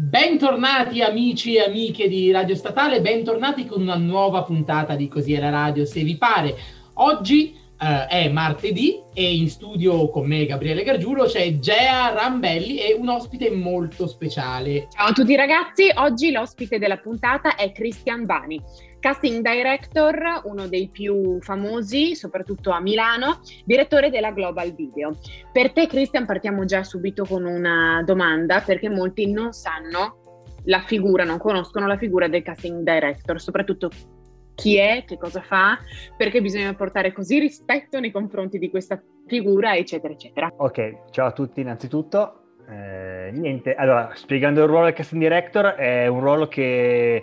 Bentornati amici e amiche di Radio Statale, bentornati con una nuova puntata di Così la radio, se vi pare. Oggi eh, è martedì e in studio con me Gabriele Gargiulo c'è Gea Rambelli e un ospite molto speciale. Ciao a tutti ragazzi, oggi l'ospite della puntata è Christian Bani, casting director, uno dei più famosi, soprattutto a Milano, direttore della Global Video. Per te Christian partiamo già subito con una domanda perché molti non sanno la figura, non conoscono la figura del casting director, soprattutto chi è, che cosa fa, perché bisogna portare così rispetto nei confronti di questa figura, eccetera, eccetera. Ok, ciao a tutti innanzitutto. Eh, niente, allora, spiegando il ruolo del casting director, è un ruolo che,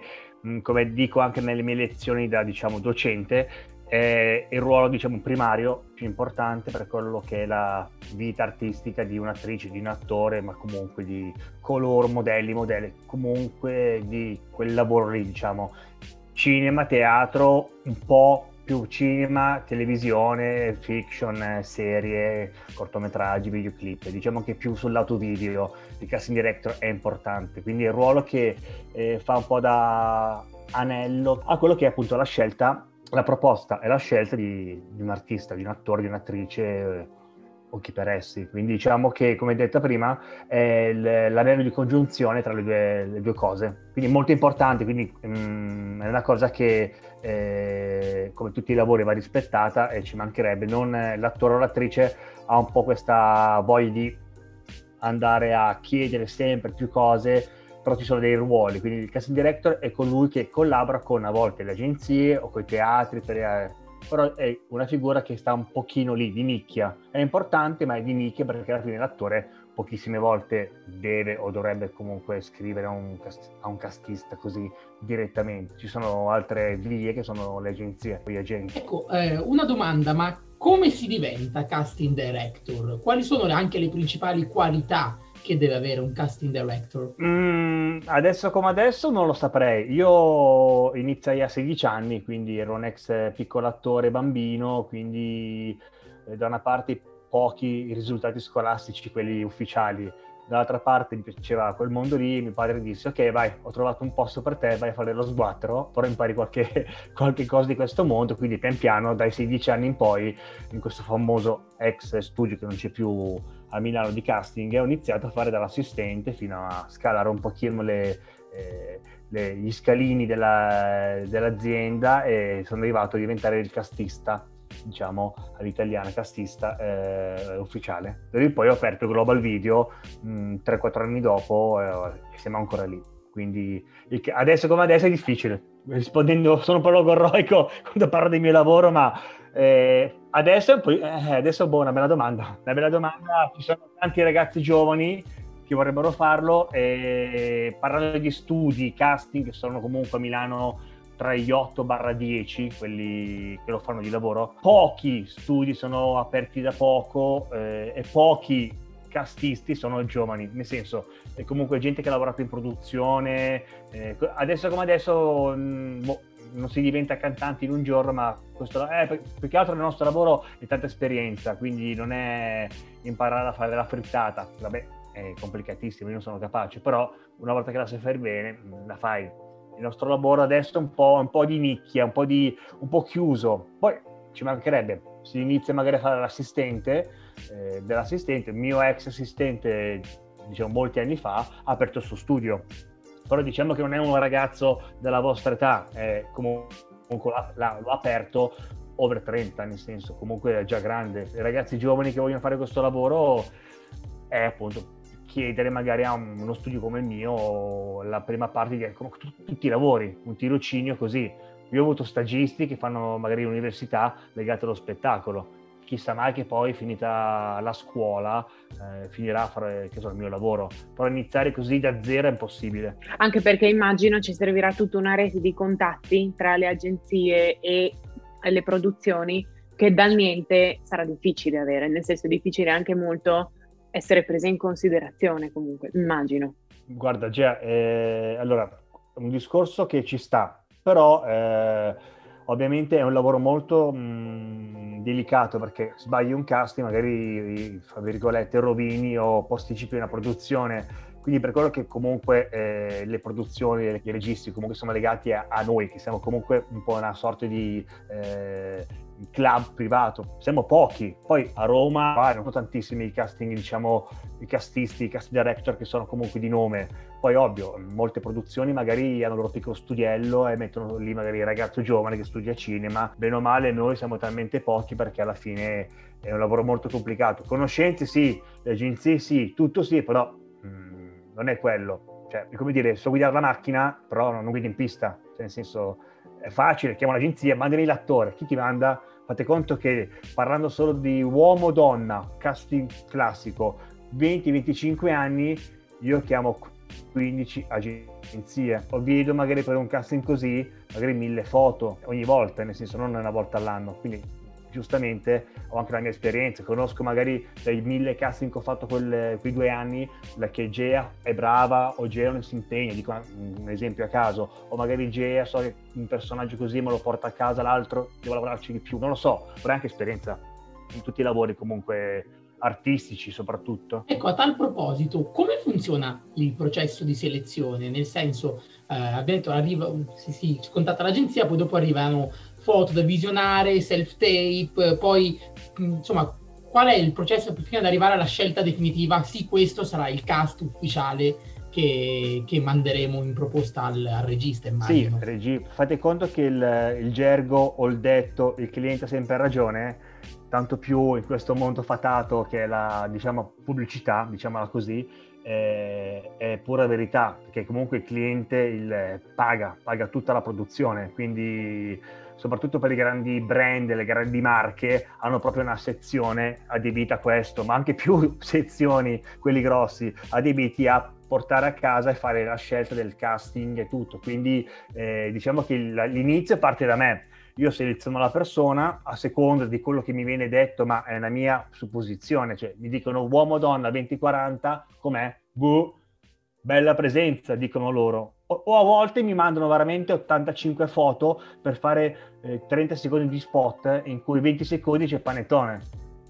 come dico anche nelle mie lezioni da, diciamo, docente, è il ruolo, diciamo, primario, più importante per quello che è la vita artistica di un'attrice, di un attore, ma comunque di coloro, modelli, modelle, comunque di quel lavoro lì, diciamo, cinema, teatro, un po' più cinema, televisione, fiction, serie, cortometraggi, videoclip. Diciamo che più sul lato video il casting director è importante, quindi il ruolo che eh, fa un po' da anello a quello che è appunto la scelta, la proposta e la scelta di, di un artista, di un attore, di un'attrice o chi per essi. Quindi diciamo che, come detto prima, è l'anello di congiunzione tra le due, le due, cose. Quindi molto importante, quindi mh, mm, è una cosa che, eh, come tutti i lavori, va rispettata e ci mancherebbe. Non, l'attore o l'attrice ha un po' questa voglia di andare a chiedere sempre più cose, però ci sono dei ruoli. Quindi il casting director è colui che collabora con a volte le agenzie o con i teatri per però è una figura che sta un pochino lì, di nicchia. È importante, ma è di nicchia perché alla fine l'attore pochissime volte deve o dovrebbe comunque scrivere a un, cast- a un castista così direttamente. Ci sono altre vie che sono le agenzie, gli agenti. Ecco, eh, una domanda, ma come si diventa casting director? Quali sono anche le principali qualità che deve avere un casting director? Mm, adesso come adesso non lo saprei. Io iniziai a 16 anni, quindi ero un ex piccolo attore bambino, quindi eh, da una parte pochi risultati scolastici, quelli ufficiali, dall'altra parte mi piaceva quel mondo lì, mio padre disse ok vai, ho trovato un posto per te, vai a fare lo sguattero, però impari qualche, qualche cosa di questo mondo, quindi pian piano dai 16 anni in poi in questo famoso ex studio che non c'è più a Milano di casting ho iniziato a fare dall'assistente fino a scalare un pochino le, eh, le, gli scalini della, dell'azienda e sono arrivato a diventare il castista diciamo all'italiana castista eh, ufficiale. Lì poi ho aperto Global Video mh, mm, 3-4 anni dopo eh, e siamo ancora lì. Quindi adesso come adesso è difficile. Rispondendo, sono un po' logorroico quando parlo del mio lavoro, ma eh, adesso, eh, adesso boh, una bella domanda. Una bella domanda. Ci sono tanti ragazzi giovani che vorrebbero farlo e parlando di studi, casting, che sono comunque a Milano tra gli 8-10, quelli che lo fanno di lavoro, pochi studi sono aperti da poco eh, e pochi castisti sono giovani, nel senso è comunque gente che ha lavorato in produzione, eh, adesso come adesso mh, mm, boh, non si diventa cantanti in un giorno, ma questo, eh, più che altro il nostro lavoro è tanta esperienza, quindi non è imparare a fare la frittata, vabbè è complicatissimo, io non sono capace, però una volta che la sai fare bene, la fai. Il nostro lavoro adesso è un po', un po di nicchia, un po', di, un po' chiuso, poi ci mancherebbe, si inizia magari a fare l'assistente, eh, dell'assistente, il mio ex assistente, diciamo molti anni fa, ha aperto il suo studio, però diciamo che non è un ragazzo della vostra età, è comunque l'ha, l'ha aperto over 30, nel senso comunque è già grande. I ragazzi giovani che vogliono fare questo lavoro è appunto chiedere magari a uno studio come il mio la prima parte di tutti i lavori, un tirocinio così. Io ho avuto stagisti che fanno magari l'università legate allo spettacolo, chissà mai che poi finita la scuola eh, finirà a fare so, il mio lavoro, però iniziare così da zero è impossibile. Anche perché immagino ci servirà tutta una rete di contatti tra le agenzie e le produzioni che dal niente sarà difficile avere, nel senso è difficile anche molto essere prese in considerazione comunque, immagino. Guarda, Gia, eh, allora, un discorso che ci sta, però... Eh, Ovviamente è un lavoro molto mh, delicato perché sbagli un casting, magari, fra virgolette, rovini o posticipi una produzione Quindi per quello che comunque eh, le produzioni, i registi comunque sono legati a, a, noi, che siamo comunque un po' una sorta di eh, club privato, siamo pochi. Poi a Roma sono tantissimi i casting, diciamo, i castisti, i cast director che sono comunque di nome. Poi ovvio, molte produzioni magari hanno il loro piccolo studiello e mettono lì magari il ragazzo giovane che studia cinema. Bene o male noi siamo talmente pochi perché alla fine è un lavoro molto complicato. Conoscenze sì, le agenzie sì, tutto sì, però non è quello. Cioè, è come dire, so guidare la macchina, però non, guidi in pista. Cioè, nel senso, è facile, chiamo l'agenzia, mandami l'attore. Chi ti manda? Fate conto che parlando solo di uomo-donna, casting classico, 20-25 anni, io chiamo 15 agenzie. O vedo magari per un casting così, magari mille foto ogni volta, nel senso non una volta all'anno. Quindi giustamente ho anche la mia esperienza, conosco magari dai mille casting che ho fatto quel, quei due anni, la che Gea è brava o Gea non si impegna, dico un esempio a caso, o magari Gea so che un personaggio così me lo porta a casa, l'altro devo lavorarci di più, non lo so, vorrei anche esperienza in tutti i lavori comunque artistici soprattutto. Ecco, a tal proposito, come funziona il processo di selezione? Nel senso, eh, abbiamo detto, arriva, si, si contatta l'agenzia, poi dopo arrivano foto da visionare, self-tape, poi insomma qual è il processo fino ad arrivare alla scelta definitiva? Sì, questo sarà il cast ufficiale che, che manderemo in proposta al, al regista, immagino. Sì, regi- fate conto che il, il, gergo o il detto, il cliente ha sempre ragione, tanto più in questo mondo fatato che è la diciamo, pubblicità, diciamola così, è, è pura verità, perché comunque il cliente il, paga, paga tutta la produzione, quindi soprattutto per i grandi brand, le grandi marche, hanno proprio una sezione adibita a questo, ma anche più sezioni, quelli grossi, adibiti a portare a casa e fare la scelta del casting e tutto. Quindi eh, diciamo che l'inizio parte da me. Io seleziono la persona a seconda di quello che mi viene detto, ma è una mia supposizione. Cioè, mi dicono uomo o donna 20-40, com'è? Buh, bella presenza, dicono loro o, a volte mi mandano veramente 85 foto per fare eh, 30 secondi di spot in cui 20 secondi c'è panettone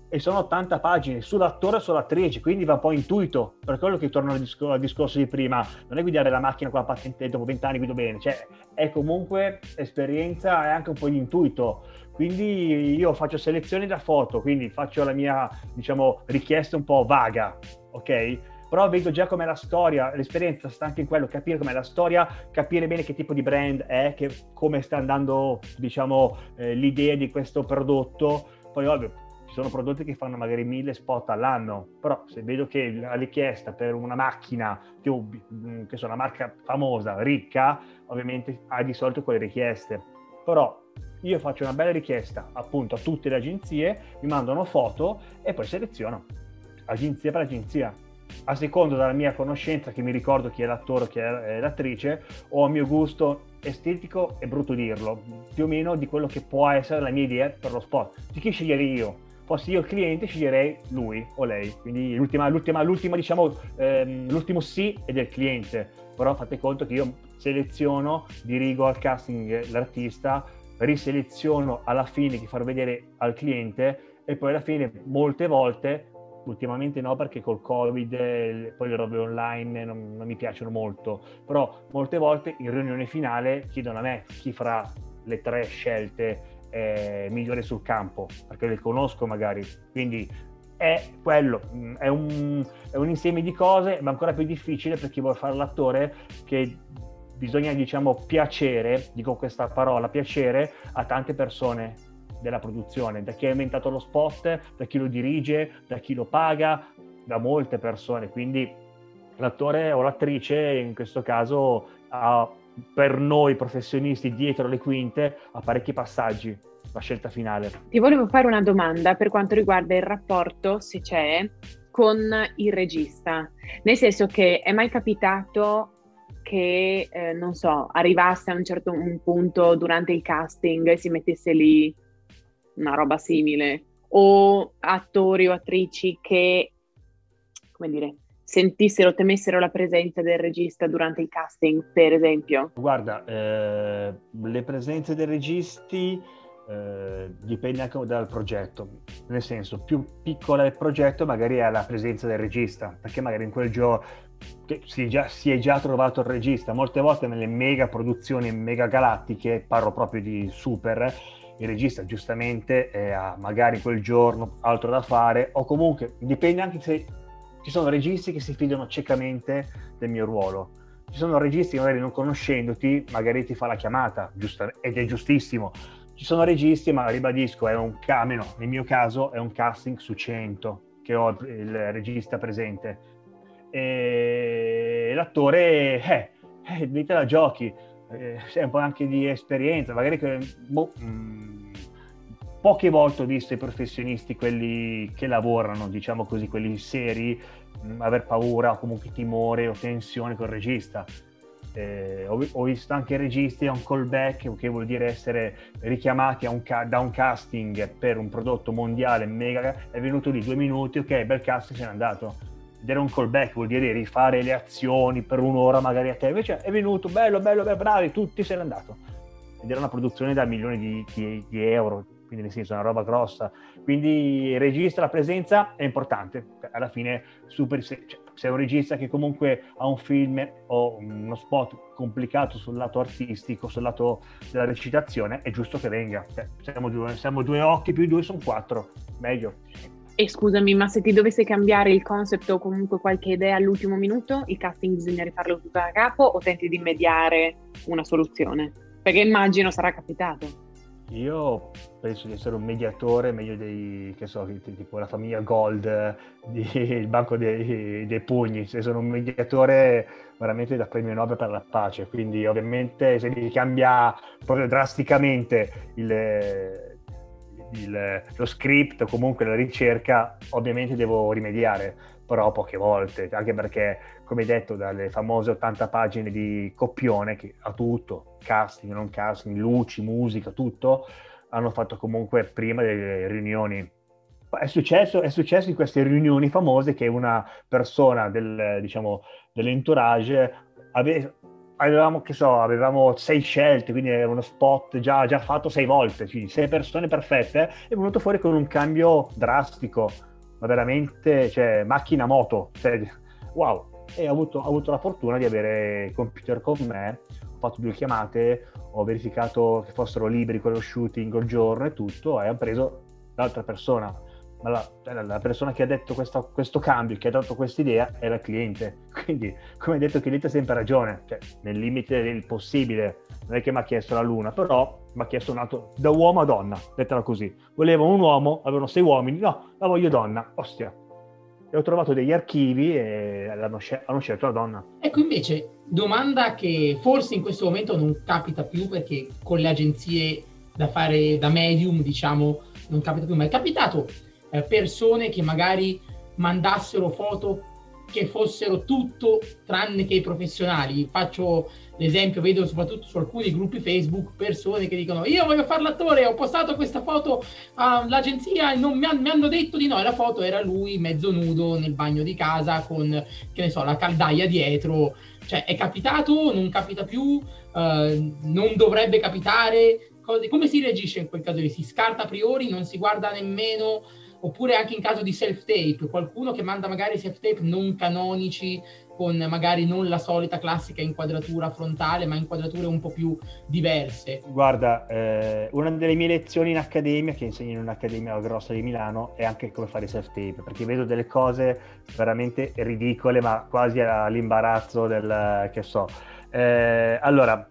e sono 80 pagine sull'attore e sull'attrice, quindi va un po' intuito, per quello che torno al, discor- al discorso di prima, non è guidare la macchina con la patente dopo 20 anni guido bene, cioè è comunque esperienza e anche un po' di intuito, quindi io faccio selezioni da foto, quindi faccio la mia, diciamo, richiesta un po' vaga, ok? però vedo già com'è la storia, l'esperienza sta anche in quello, capire com'è la storia, capire bene che tipo di brand è, che, come sta andando, diciamo, eh, l'idea di questo prodotto. Poi ovvio, ci sono prodotti che fanno magari mille spot all'anno, però se vedo che la richiesta per una macchina, mm, che sono una marca famosa, ricca, ovviamente ha di solito quelle richieste. Però io faccio una bella richiesta appunto a tutte le agenzie, mi mandano foto e poi seleziono agenzia per agenzia a seconda della mia conoscenza, che mi ricordo chi è l'attore, chi è l'attrice, o a mio gusto estetico, è brutto dirlo, più o meno di quello che può essere la mia idea per lo spot. Di chi sceglierei io? Fossi io il cliente, sceglierei lui o lei. Quindi l'ultima, l'ultima, l'ultima diciamo, ehm, l'ultimo sì è del cliente. Però fate conto che io seleziono, dirigo al casting l'artista, riseleziono alla fine di far vedere al cliente e poi alla fine molte volte ultimamente no perché col covid poi le robe online non, non, mi piacciono molto però molte volte in riunione finale chiedono a me chi farà le tre scelte eh, migliori sul campo perché le conosco magari quindi è quello mm, è un, è un insieme di cose ma ancora più difficile per chi vuole fare l'attore che bisogna diciamo piacere dico questa parola piacere a tante persone della produzione, da chi ha inventato lo spot, da chi lo dirige, da chi lo paga, da molte persone. Quindi l'attore o l'attrice in questo caso ha per noi professionisti dietro le quinte ha parecchi passaggi la scelta finale. Ti volevo fare una domanda per quanto riguarda il rapporto, se c'è, con il regista. Nel senso che è mai capitato che, eh, non so, arrivasse a un certo punto durante il casting e si mettesse lì una roba simile, o attori o attrici che, come dire, sentissero, temessero la presenza del regista durante il casting, per esempio? Guarda, eh, le presenze dei registi eh, dipende anche dal progetto, nel senso più piccolo è il progetto magari è la presenza del regista, perché magari in quel che si già, si è, già, trovato il regista. Molte volte nelle mega produzioni mega galattiche, parlo proprio di super, il regista giustamente ha magari quel giorno altro da fare o comunque dipende anche se ci sono registi che si fidano ciecamente del mio ruolo. Ci sono registi che magari non conoscendoti magari ti fa la chiamata giusta, ed è giustissimo. Ci sono registi, ma ribadisco, è un cameno, nel mio caso è un casting su 100 che ho il regista presente e l'attore, eh, eh dite la giochi, eh, un po' anche di esperienza, magari che, boh, mh, mm, poche volte ho visto i professionisti, quelli che lavorano, diciamo così, quelli seri, mh, mm, aver paura o comunque timore o tensione col regista. Eh, ho, ho, visto anche registi a un callback, che vuol dire essere richiamati un ca- da un casting per un prodotto mondiale mega, è venuto lì due minuti, ok, bel cast, se n'è andato era un callback, vuol dire rifare le azioni per un'ora magari a te, invece è venuto, bello, bello, bello bravi, tutti se n'è andato. Ed era una produzione da milioni di, di, di euro, quindi nel senso è una roba grossa. Quindi il regista, la presenza è importante, alla fine super, se, cioè, se è un regista che comunque ha un film o uno spot complicato sul lato artistico, sul lato della recitazione, è giusto che venga. Cioè, siamo, due, siamo due occhi più due sono quattro, meglio. E scusami, ma se ti dovesse cambiare il concept o comunque qualche idea all'ultimo minuto, il casting bisogna rifarlo tutto da capo o tenti di mediare una soluzione? Perché immagino sarà capitato. Io penso di essere un mediatore meglio dei, che so, tipo la famiglia Gold, di, il banco dei, dei pugni, se sono un mediatore veramente da premio Nobel per la pace, quindi ovviamente se mi cambia proprio drasticamente il, il, lo script o comunque la ricerca, ovviamente devo rimediare, però poche volte, anche perché, come detto, dalle famose 80 pagine di copione che ha tutto, casting, non casting, luci, musica, tutto, hanno fatto comunque prima delle riunioni. È successo, è successo in queste riunioni famose che una persona del, diciamo, dell'entourage ave, avevamo, che so, avevamo sei scelte, quindi era uno spot già, già fatto sei volte, quindi sei persone perfette, è venuto fuori con un cambio drastico, ma veramente, cioè, macchina moto, cioè, wow. E ho avuto, ho avuto la fortuna di avere il computer con me, ho fatto due chiamate, ho verificato che fossero liberi con lo shooting il giorno e tutto, e ho preso l'altra persona ma la, cioè, la, persona che ha detto questo, questo cambio, che ha dato questa idea, era il cliente. Quindi, come detto, il cliente ha sempre ragione, cioè, nel limite del possibile. Non è che mi ha chiesto la luna, però mi ha chiesto un altro da uomo a donna, dettela così. Volevano un uomo, avevano sei uomini, no, la voglio donna, ostia. E ho trovato degli archivi e hanno, scel- hanno scelto la donna. Ecco invece, domanda che forse in questo momento non capita più perché con le agenzie da fare da medium, diciamo, non capita più, ma è capitato eh, persone che magari mandassero foto che fossero tutto tranne che i professionali. Faccio l'esempio, vedo soprattutto su alcuni gruppi Facebook persone che dicono io voglio fare l'attore, ho postato questa foto all'agenzia e non mi, han, mi, hanno detto di no e la foto era lui mezzo nudo nel bagno di casa con, che ne so, la caldaia dietro. Cioè è capitato, non capita più, eh, non dovrebbe capitare. Come si reagisce in quel caso? Si scarta a priori, non si guarda nemmeno oppure anche in caso di self-tape, qualcuno che manda magari self-tape non canonici, con magari non la solita classica inquadratura frontale, ma inquadrature un po' più diverse. Guarda, eh, una delle mie lezioni in accademia, che insegno in un'accademia grossa di Milano, è anche come fare self-tape, perché vedo delle cose veramente ridicole, ma quasi all'imbarazzo del, che so. Eh, allora,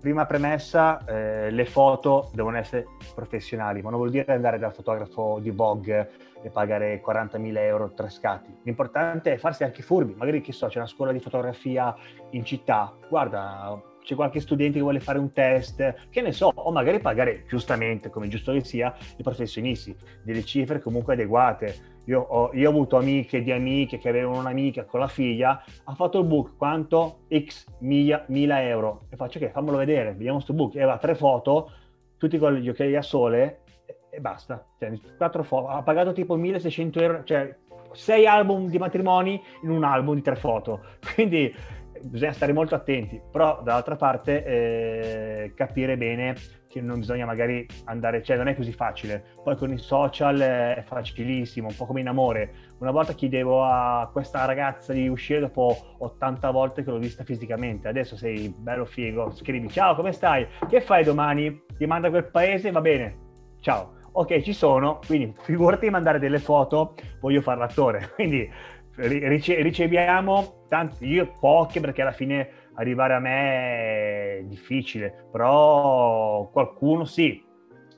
prima premessa, eh, le foto devono essere professionali, ma non vuol dire andare dal fotografo di Vogue e pagare 40.000 euro tre scatti. L'importante è farsi anche furbi, magari che so, c'è una scuola di fotografia in città, guarda, c'è qualche studente che vuole fare un test, che ne so, o magari pagare giustamente, come giusto che sia, i professionisti, delle cifre comunque adeguate io ho, io ho, avuto amiche di amiche che avevano un'amica con la figlia, ha fatto il book, quanto? X mila, mila euro. E faccio che, okay, fammelo vedere, vediamo questo book. E aveva tre foto, tutti con gli occhiali a sole e, e basta. Cioè, quattro foto. Ha pagato tipo 1600 euro, cioè sei album di matrimoni in un album di tre foto. Quindi bisogna stare molto attenti, però dall'altra parte eh, capire bene che non bisogna magari andare, cioè non è così facile. Poi con i social è facilissimo, un po' come in amore. Una volta chiedevo a questa ragazza di uscire dopo 80 volte che l'ho vista fisicamente, adesso sei bello figo, scrivi ciao come stai, che fai domani? Ti manda quel paese, va bene, ciao. Ok, ci sono, quindi figurati di mandare delle foto, voglio fare l'attore. Quindi rice- riceviamo tanti, io poche perché alla fine arrivare a me è difficile, però qualcuno sì,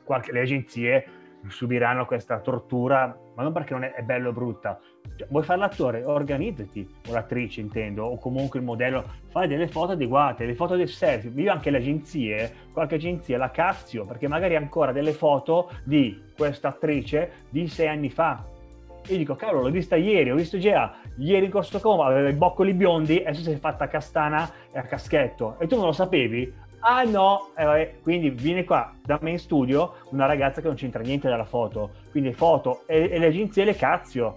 qualche, le agenzie subiranno questa tortura, ma non perché non è, è bello o brutta. Cioè, vuoi fare l'attore? Organizzati, o l'attrice intendo, o comunque il modello, fai delle foto adeguate, le foto del selfie. Io anche le agenzie, qualche agenzia la cazzio, perché magari ancora delle foto di questa attrice di sei anni fa, io dico, cavolo, l'ho vista ieri, ho visto Gea ieri in Corso Como, aveva i boccoli biondi, adesso si è fatta castana e a caschetto. E tu non lo sapevi? Ah no, eh, quindi viene qua da me in studio una ragazza che non c'entra niente dalla foto, quindi foto e, e le agenzie le cazzio.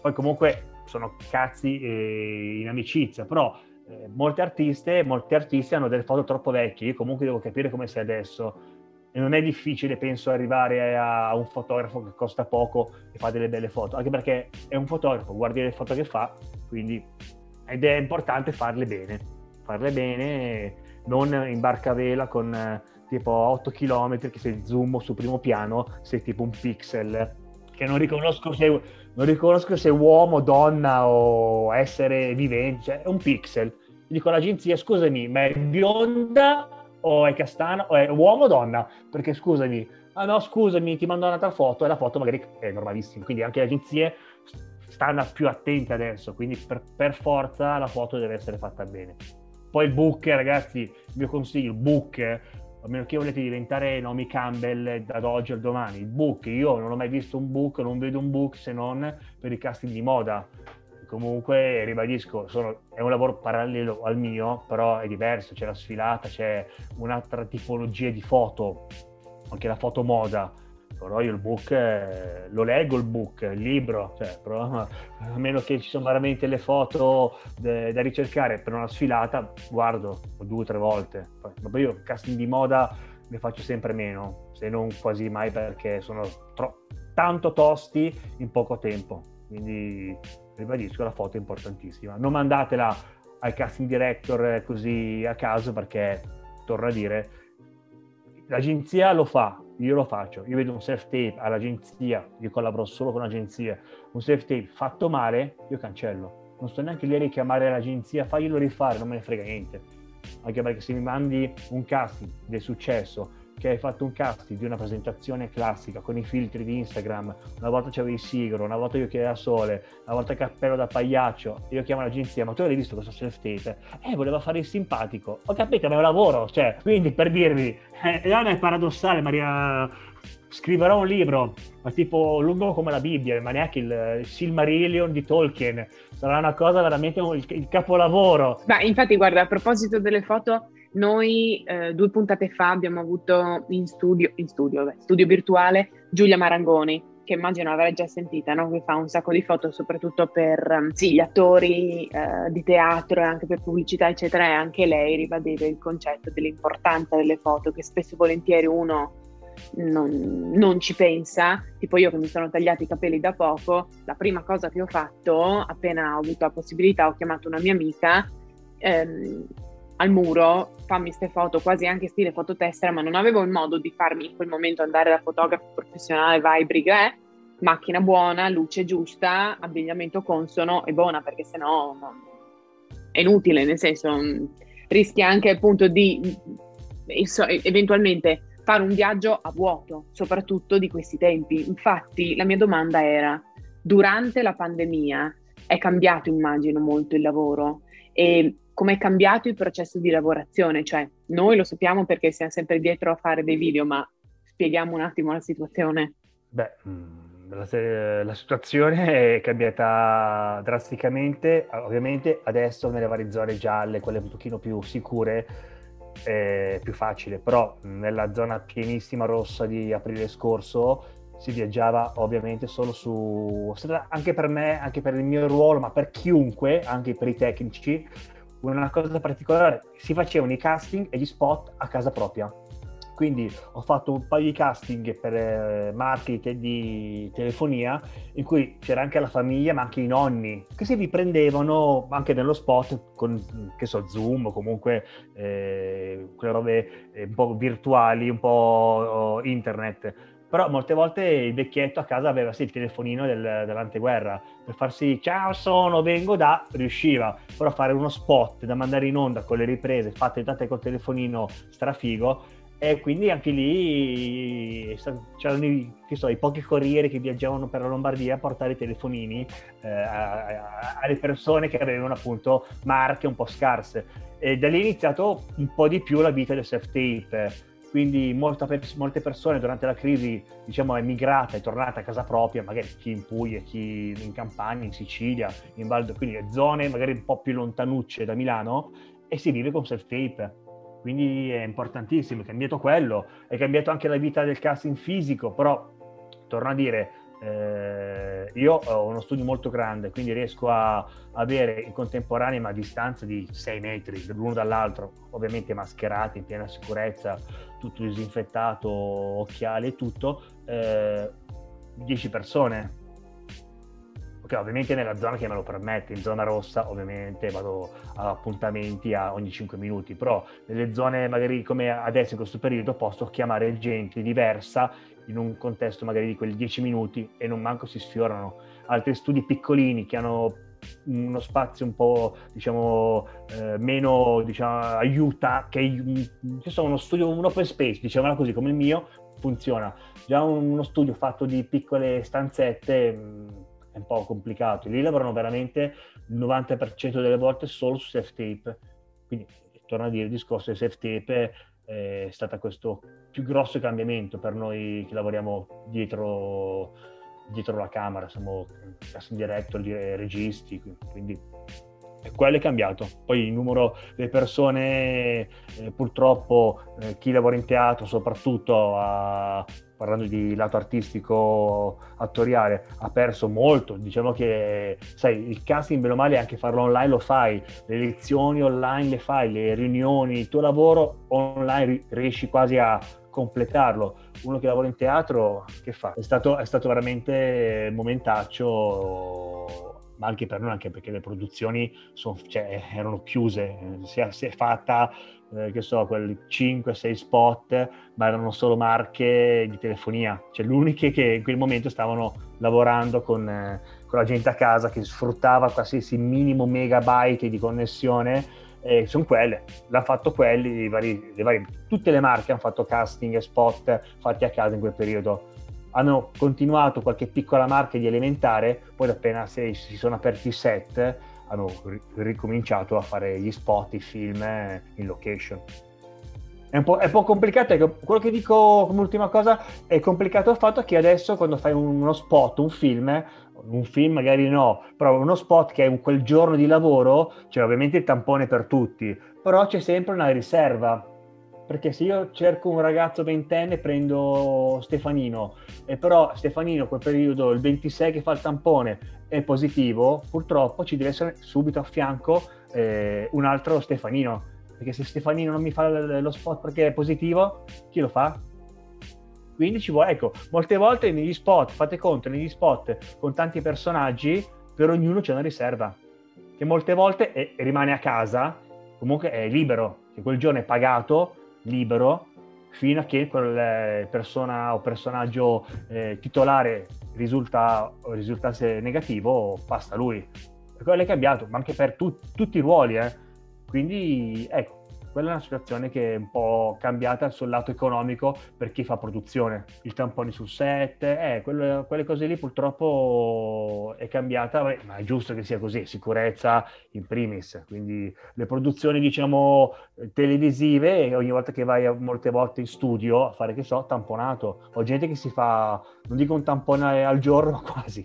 Poi comunque sono cazzi eh, in amicizia, però eh, molte artiste, molti artisti hanno delle foto troppo vecchie, io comunque devo capire come sei adesso non è difficile, penso, arrivare a, un fotografo che costa poco e fa delle belle foto, anche perché è un fotografo, guardi le foto che fa, quindi ed è importante farle bene, farle bene, non in barca a vela con tipo 8 km che se zoom sul primo piano sei tipo un pixel che non riconosco se, non riconosco se uomo, donna o essere vivente, cioè è un pixel. Dico all'agenzia, scusami, ma è bionda o è castano, o è uomo o donna, perché scusami, ah no scusami ti mando un'altra foto e la foto magari è normalissima, quindi anche le agenzie stanno più attente adesso, quindi per, per forza la foto deve essere fatta bene. Poi il book, ragazzi, il mio consiglio, il book, a meno che volete diventare Naomi Campbell da oggi al domani, il book, io non ho mai visto un book, non vedo un book se non per i casting di moda, comunque ribadisco, sono, è un lavoro parallelo al mio, però è diverso, c'è la sfilata, c'è un'altra tipologia di foto, anche la foto moda, però io il book eh, lo leggo il book, il libro, cioè, però, a meno che ci sono veramente le foto de, da ricercare per una sfilata, guardo due o tre volte. Poi io casting di moda ne faccio sempre meno, se non quasi mai perché sono tro- tanto tosti in poco tempo. Quindi ribadisco, la foto è importantissima. Non mandatela al casting director così a caso perché, torno a dire, l'agenzia lo fa, io lo faccio. Io vedo un self-tape all'agenzia, io collaboro solo con agenzie, un self-tape fatto male, io cancello. Non sto neanche lì a richiamare l'agenzia, faglielo rifare, non me ne frega niente. Anche perché se mi mandi un casting del successo che hai fatto un casting di una presentazione classica con i filtri di Instagram, una volta c'avevi sigaro, una volta io chiedeva sole, una volta cappello da pagliaccio, io chiamo l'agenzia, ma tu hai visto questo self-tape? Eh, voleva fare il simpatico. Ho capito, ma è un lavoro, cioè, quindi per dirvi, eh, non è paradossale, Maria, scriverò un libro, ma tipo lungo come la Bibbia, ma neanche il Silmarillion di Tolkien, sarà una cosa veramente il, il capolavoro. Ma infatti, guarda, a proposito delle foto, noi eh, due puntate fa abbiamo avuto in studio, in studio, beh, studio virtuale, Giulia Marangoni, che immagino avrai già sentita, no? che fa un sacco di foto soprattutto per ehm, sì, gli attori eh, di teatro e anche per pubblicità, eccetera, e anche lei ribadeva il concetto dell'importanza delle foto, che spesso e volentieri uno non, non, ci pensa, tipo io che mi sono tagliati i capelli da poco, la prima cosa che ho fatto, appena ho avuto la possibilità, ho chiamato una mia amica ehm, al muro, fammi queste foto quasi anche stile fototessera, ma non avevo il modo di farmi in quel momento andare da fotografo professionale, vai, briga, eh? macchina buona, luce giusta, abbigliamento consono e buona, perché sennò è inutile, nel senso rischi anche appunto di eventualmente fare un viaggio a vuoto, soprattutto di questi tempi. Infatti la mia domanda era, durante la pandemia è cambiato immagino molto il lavoro e come è cambiato il processo di lavorazione, cioè noi lo sappiamo perché siamo sempre dietro a fare dei video, ma spieghiamo un attimo la situazione. Beh, mm, la, la situazione è cambiata drasticamente, ovviamente adesso nelle varie zone gialle, quelle un pochino più sicure, è più facile, però nella zona pienissima rossa di aprile scorso si viaggiava ovviamente solo su, anche per me, anche per il mio ruolo, ma per chiunque, anche per i tecnici, una cosa particolare, si facevano i casting e gli spot a casa propria. Quindi ho fatto un paio di casting per eh, marche di telefonia in cui c'era anche la famiglia ma anche i nonni che si riprendevano anche nello spot con, che so, Zoom o comunque eh, quelle robe eh, un po' virtuali, un po' oh, internet però molte volte il vecchietto a casa aveva sì il telefonino del, dell'anteguerra. Per farsi ciao sono, vengo da, riusciva, però fare uno spot da mandare in onda con le riprese fatte date col telefonino strafigo e quindi anche lì c'erano i, so, i, pochi corrieri che viaggiavano per la Lombardia a portare i telefonini eh, a, a, alle persone che avevano appunto marche un po' scarse. E da lì è iniziato un po' di più la vita del self tape quindi pers- molte persone durante la crisi diciamo, è migrata, è tornata a casa propria, magari chi in Puglia, chi in Campania, in Sicilia, in Valdo, quindi zone magari un po' più lontanucce da Milano e si vive con self-tape. Quindi è importantissimo, è cambiato quello, è cambiato anche la vita del casting fisico, però torno a dire, eh, io ho uno studio molto grande, quindi riesco a avere in contemporanea, ma a distanza di 6 metri l'uno dall'altro, ovviamente mascherati, in piena sicurezza, tutto disinfettato, occhiali e tutto, eh, 10 persone. Ok, ovviamente nella zona che me lo permette, in zona rossa ovviamente vado a appuntamenti a ogni 5 minuti, però nelle zone magari come adesso in questo periodo posso chiamare gente diversa in un contesto magari di quei 10 minuti e non manco si sfiorano. Altri studi piccolini che hanno uno spazio un po' diciamo eh, meno diciamo, aiuta che, che so, uno studio un open space diciamola così come il mio funziona. Già uno studio fatto di piccole stanzette mh, è un po' complicato. Lì lavorano veramente il 90% delle volte solo su self tape quindi torno a dire il discorso del self tape è stato questo più grosso cambiamento per noi che lavoriamo dietro, dietro la camera, siamo casting director, registi, quindi quello è cambiato. Poi il numero delle persone, eh, purtroppo, eh, chi lavora in teatro soprattutto ha parlando di lato artistico attoriale, ha perso molto. Diciamo che, sai, il casting, bene o male, anche farlo online lo fai, le lezioni online le fai, le riunioni, il tuo lavoro online riesci quasi a completarlo. Uno che lavora in teatro, che fa? È stato, è stato veramente momentaccio ma anche per noi, anche perché le produzioni son, cioè, erano chiuse, si è, si è fatta eh, che so, quel 5-6 spot, ma erano solo marche di telefonia, cioè le uniche che in quel momento stavano lavorando con, eh, con la gente a casa che sfruttava qualsiasi minimo megabyte di connessione. E sono quelle, l'hanno fatto quelli, vari, le varie, tutte le marche hanno fatto casting e spot fatti a casa in quel periodo hanno continuato qualche piccola marca di elementare, poi appena si sono aperti i set hanno ricominciato a fare gli spot, i film in location. È un, po', è un po' complicato, ecco, quello che dico come ultima cosa è complicato il fatto che adesso quando fai uno spot, un film, un film magari no, però uno spot che è un quel giorno di lavoro, c'è ovviamente il tampone per tutti, però c'è sempre una riserva, perché se io cerco un ragazzo ventenne prendo Stefanino, e però Stefanino quel periodo, il 26 che fa il tampone, è positivo, purtroppo ci deve essere subito a fianco eh, un altro Stefanino, perché se Stefanino non mi fa lo spot perché è positivo, chi lo fa? Quindi ci vuole, ecco, molte volte negli spot, fate conto, negli spot con tanti personaggi, per ognuno c'è una riserva, che molte volte è, rimane a casa, comunque è libero, che quel giorno è pagato, libero, fino a che quel eh, persona o personaggio eh, titolare risulta, risultasse negativo, passa lui. Per quello è cambiato, ma anche per tu, tutti i ruoli. Eh. Quindi ecco, quella è una situazione che è un po' cambiata sul lato economico per chi fa produzione. Il tampone sul set, eh, quelle, quelle cose lì purtroppo è cambiata, ma è giusto che sia così, sicurezza in primis. Quindi le produzioni, diciamo, televisive, ogni volta che vai molte volte in studio a fare, che so, tamponato. Ho gente che si fa, non dico un tampone al giorno, ma quasi.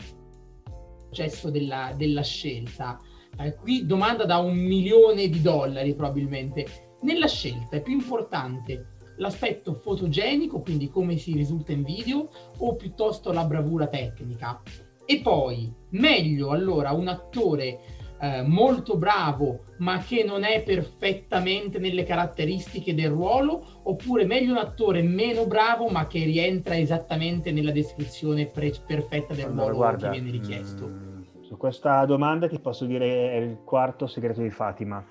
Processo della, della scelta. Eh, qui domanda da un milione di dollari probabilmente nella scelta è più importante l'aspetto fotogenico, quindi come si risulta in video, o piuttosto la bravura tecnica? E poi, meglio allora un attore eh, molto bravo ma che non è perfettamente nelle caratteristiche del ruolo oppure meglio un attore meno bravo ma che rientra esattamente nella descrizione pre- perfetta del ruolo guarda, che viene richiesto? Mh, mm, su questa domanda ti posso dire è il quarto segreto di Fatima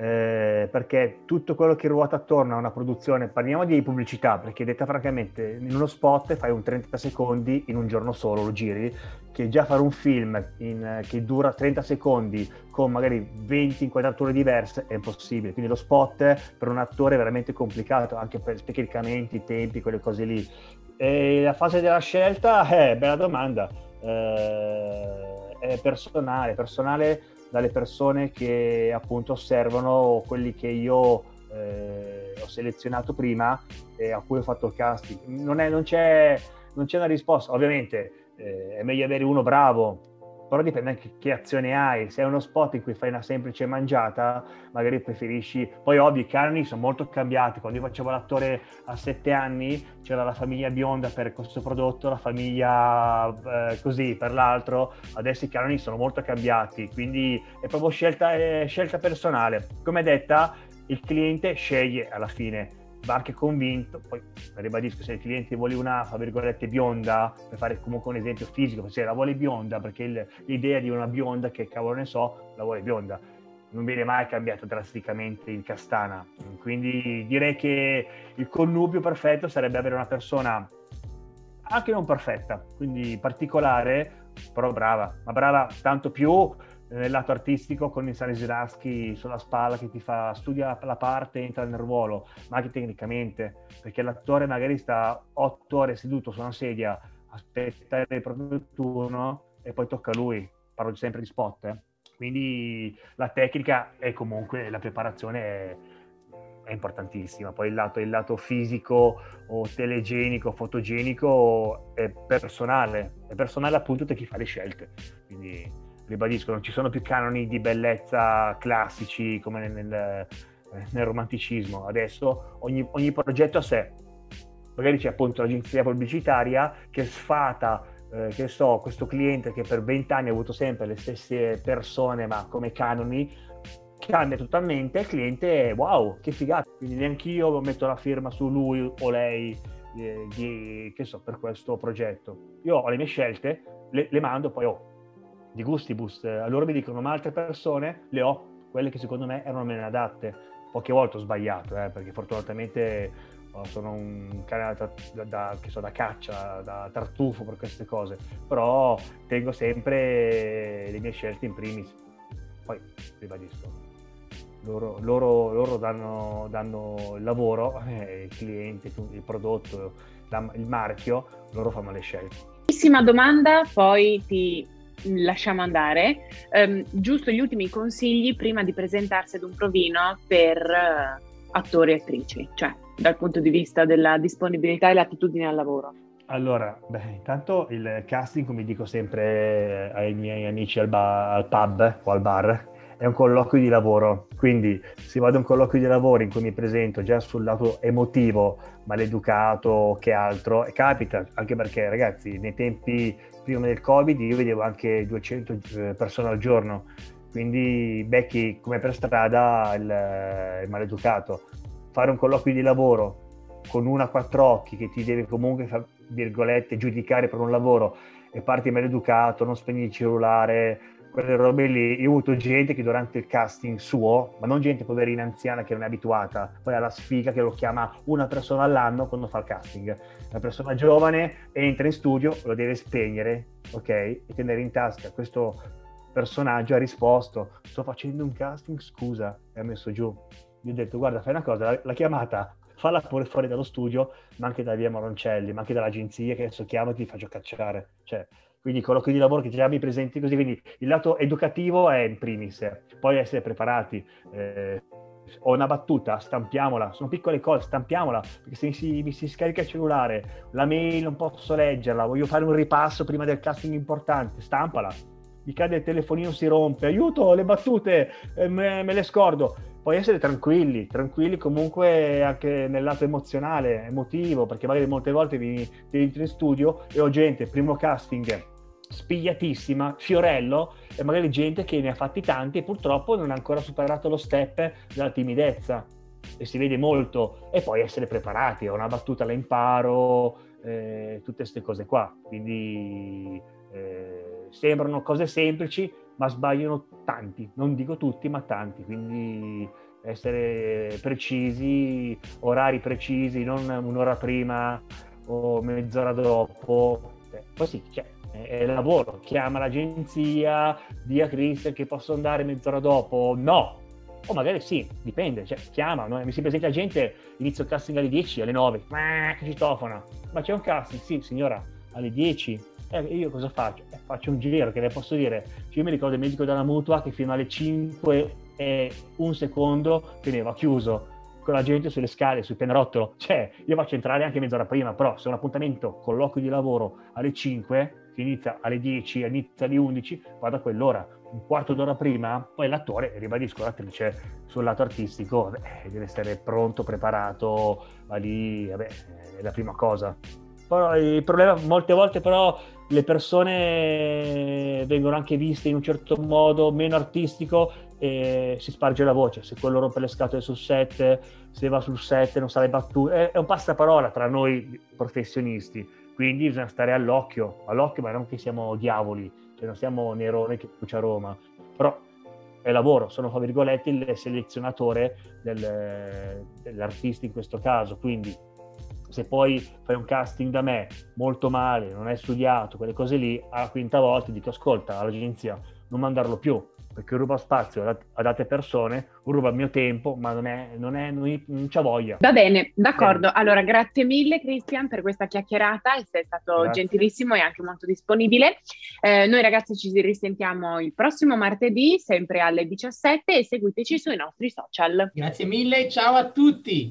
eh, perché tutto quello che ruota attorno a una produzione, parliamo di pubblicità, perché detta francamente, in uno spot fai un 30 secondi in un giorno solo, lo giri, che già fare un film in, che dura 30 secondi con magari 20 inquadrature diverse è impossibile, quindi lo spot per un attore è veramente complicato, anche per tecnicamente i tempi, quelle cose lì. E la fase della scelta? È, bella domanda, eh, è personale, personale dalle persone che appunto osservano quelli che io eh, ho selezionato prima e a cui ho fatto il casting. Non, è, non, c'è, non c'è, una risposta, ovviamente eh, è meglio avere uno bravo però dipende anche che azione hai. Se è uno spot in cui fai una semplice mangiata, magari preferisci. Poi, ovvio, i canoni sono molto cambiati. Quando io facevo l'attore a sette anni, c'era la famiglia bionda per questo prodotto, la famiglia eh, così per l'altro. Adesso i canoni sono molto cambiati, quindi è proprio scelta, è scelta personale. Come detta, il cliente sceglie alla fine va anche convinto, poi ribadisco, se il cliente vuole una, fra virgolette, bionda, per fare comunque un esempio fisico, se la vuole bionda, perché il, l'idea di una bionda, che cavolo ne so, la vuole bionda, non viene mai cambiata drasticamente in castana. Quindi direi che il connubio perfetto sarebbe avere una persona anche non perfetta, quindi particolare, però brava, ma brava tanto più nel lato artistico con il Stanislavski sulla spalla che ti fa studia la parte, entra nel ruolo, ma anche tecnicamente, perché l'attore magari sta otto ore seduto su una sedia aspettare il proprio turno e poi tocca a lui, parlo sempre di spot, eh. quindi la tecnica e comunque la preparazione è, è importantissima, poi il lato, il lato, fisico o telegenico, fotogenico è personale, è personale appunto da chi fa le scelte, quindi ribadisco, non ci sono più canoni di bellezza classici come nel, nel, nel romanticismo. Adesso ogni, ogni, progetto a sé. Magari c'è appunto l'agenzia pubblicitaria che sfata, eh, che so, questo cliente che per vent'anni ha avuto sempre le stesse persone, ma come canoni, cambia totalmente. Il cliente wow, che figata. Quindi neanch'io metto la firma su lui o lei. Eh, di, che so, per questo progetto. Io ho le mie scelte, le, le mando, poi oh, di gustibus, a loro mi dicono ma altre persone le ho, quelle che secondo me erano meno adatte. Poche volte ho sbagliato, eh, perché fortunatamente oh, sono un cane da, da, so, da, caccia, da tartufo per queste cose, però tengo sempre le mie scelte in primis. Poi, ribadisco, loro, loro, loro danno, danno, il lavoro, eh, il cliente, il prodotto, la, il marchio, loro fanno le scelte. Ultimissima domanda, poi ti lasciamo andare. Um, giusto gli ultimi consigli prima di presentarsi ad un provino per uh, attori e attrici, cioè dal punto di vista della disponibilità e l'attitudine al lavoro. Allora, beh, intanto il casting, come dico sempre ai miei amici al, ba- al pub o al bar, è un colloquio di lavoro, quindi se vado a un colloquio di lavoro in cui mi presento già sul lato emotivo, maleducato che altro, e capita, anche perché ragazzi, nei tempi prima del Covid io vedevo anche 200 eh, persone al giorno, quindi becchi come per strada il, il maleducato. Fare un colloquio di lavoro con una a quattro occhi che ti deve comunque, fra virgolette, giudicare per un lavoro e parti maleducato, non spegni il cellulare, quelle robe lì. Io ho avuto gente che durante il casting suo, ma non gente poverina anziana che non è abituata, poi alla sfiga che lo chiama una persona all'anno quando fa il casting. Una persona giovane entra in studio, lo deve spegnere, ok? E tenere in tasca questo personaggio ha risposto, sto facendo un casting, scusa, e ha messo giù. Gli ho detto, guarda, fai una cosa, la, la chiamata falla pure fuori dallo studio, ma anche da via Moroncelli, ma anche dall'agenzia che adesso chiamo e ti faccio cacciare. Cioè, quindi colloqui di lavoro che già mi presenti così, quindi il lato educativo è in primis, poi essere preparati. Eh, ho una battuta, stampiamola, sono piccole cose, stampiamola, perché se mi si, mi si, scarica il cellulare, la mail non posso leggerla, voglio fare un ripasso prima del casting importante, stampala. Mi cade il telefonino, si rompe, aiuto, le battute, eh, me, me le scordo poi essere tranquilli, tranquilli comunque anche nel lato emozionale, emotivo, perché magari molte volte vi, vi in studio e ho gente, primo casting, spigliatissima, fiorello, e magari gente che ne ha fatti tanti e purtroppo non ha ancora superato lo step della timidezza. E si vede molto. E poi essere preparati, una battuta la imparo, eh, tutte queste cose qua, quindi eh, sembrano cose semplici ma sbagliano tanti, non dico tutti ma tanti, quindi essere precisi, orari precisi, non un'ora prima o mezz'ora dopo, eh, poi sì, cioè, è lavoro, chiama l'agenzia, di a Christian che posso andare mezz'ora dopo, no, o magari sì, dipende, cioè chiama, no? mi si presenta gente, inizio il casting alle 10, alle 9, ma che citofona, ma c'è un casting? Sì signora, alle 10, eh, io cosa faccio? Eh, faccio un giro, che le posso dire, cioè, io mi ricordo il medico della mutua che fino alle 5 e un secondo teneva chiuso con la gente sulle scale, sul pianerottolo, cioè io faccio entrare anche mezz'ora prima, però se un appuntamento, colloquio di lavoro alle 5, inizia alle 10, inizia alle 11, vado a quell'ora, un quarto d'ora prima, poi l'attore, ribadisco, l'attrice sul lato artistico beh, deve essere pronto, preparato, va lì, vabbè, è la prima cosa. Però il problema, molte volte però le persone vengono anche viste in un certo modo meno artistico e si sparge la voce. Se quello rompe le scatole sul set, se va sul set non sa le battute, è, un passaparola tra noi professionisti. Quindi bisogna stare all'occhio, all'occhio, ma non che siamo diavoli, cioè non siamo Nerone che pucia Roma, però è lavoro, sono, fra virgolette, il selezionatore del, dell'artista in questo caso, quindi se poi fai un casting da me molto male, non hai studiato, quelle cose lì, a quinta volta dico ascolta all'agenzia, non mandarlo più, perché ruba spazio ad altre persone, ruba il mio tempo, ma non, è, non, è, non, non c'ha voglia. Va bene, d'accordo. Bene. Allora, grazie mille Cristian per questa chiacchierata, sei stato grazie. gentilissimo e anche molto disponibile. Eh, noi ragazzi ci risentiamo il prossimo martedì, sempre alle 17 e seguiteci sui nostri social. Grazie mille, ciao a tutti!